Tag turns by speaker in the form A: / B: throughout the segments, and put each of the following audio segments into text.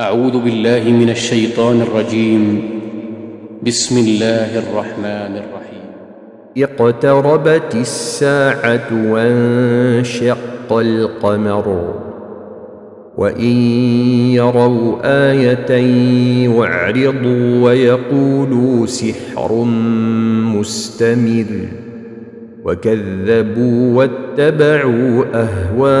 A: أعوذ بالله من الشيطان الرجيم. بسم الله الرحمن الرحيم.
B: اقتربت الساعة وانشق القمر. وإن يروا إيه يعرضوا ويقولوا سحر مستمر. وكذبوا واتبعوا أهواءهم.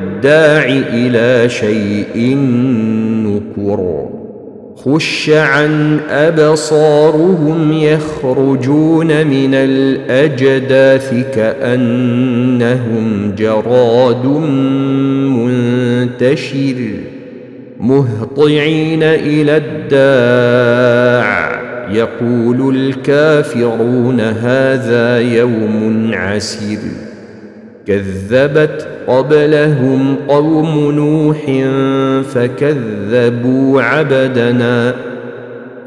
B: الداع إلى شيء نكر. خش عن أبصارهم يخرجون من الأجداث كأنهم جراد منتشر. مهطعين إلى الداع. يقول الكافرون هذا يوم عسير. كذبت قبلهم قوم نوح فكذبوا عبدنا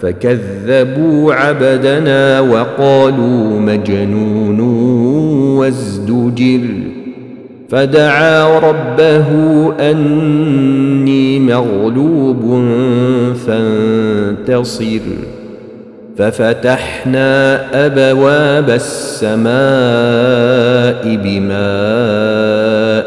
B: فكذبوا عبدنا وقالوا مجنون وازدجر. فدعا ربه أني مغلوب فانتصر. ففتحنا أبواب السماء بماء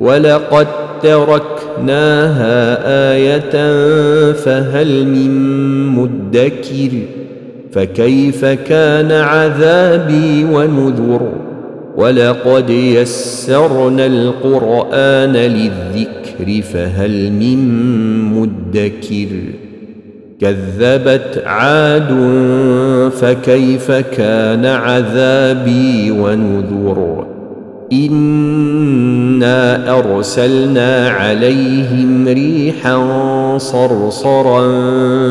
B: ولقد تركناها إيه فهل من مدكر فكيف كان عذابي ونذر ولقد يسرنا القران للذكر فهل من مدكر كذبت عاد فكيف كان عذابي ونذر انا ارسلنا عليهم ريحا صرصرا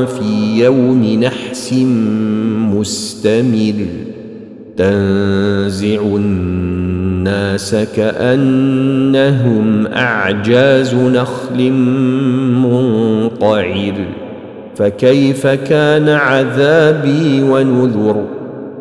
B: في يوم نحس مستمر تنزع الناس كانهم اعجاز نخل منقعر فكيف كان عذابي ونذر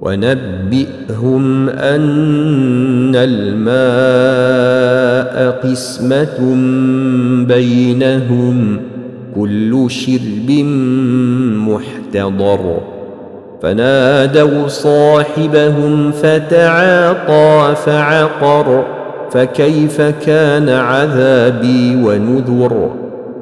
B: ونبئهم أن الماء قسمة بينهم كل شرب محتضر. فنادوا صاحبهم فتعاطى فعقر فكيف كان عذابي ونذر؟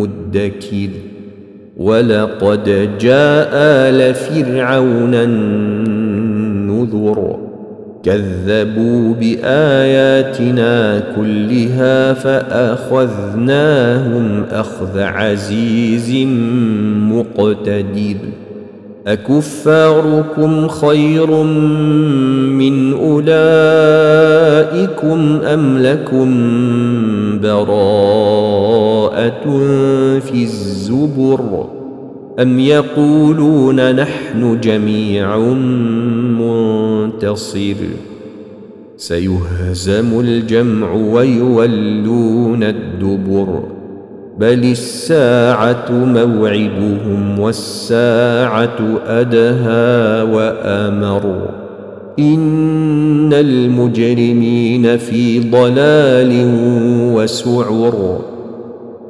B: مدكر ولقد جاء آل فرعون النذر كذبوا بآياتنا كلها فأخذناهم أخذ عزيز مقتدر أكفاركم خير من أولئكم أم لكم براءه في الزبر أم يقولون نحن جميع منتصر؟ سيهزم الجمع ويولون الدبر بل الساعة موعدهم والساعة أدهى وأمر. إن المجرمين في ضلال وسعر.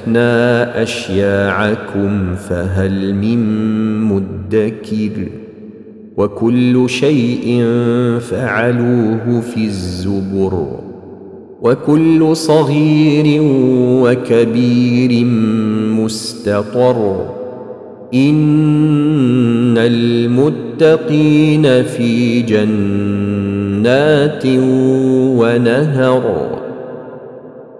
B: اهلكنا اشياعكم فهل من مدكر وكل شيء فعلوه في الزبر وكل صغير وكبير مستطر ان المتقين في جنات ونهر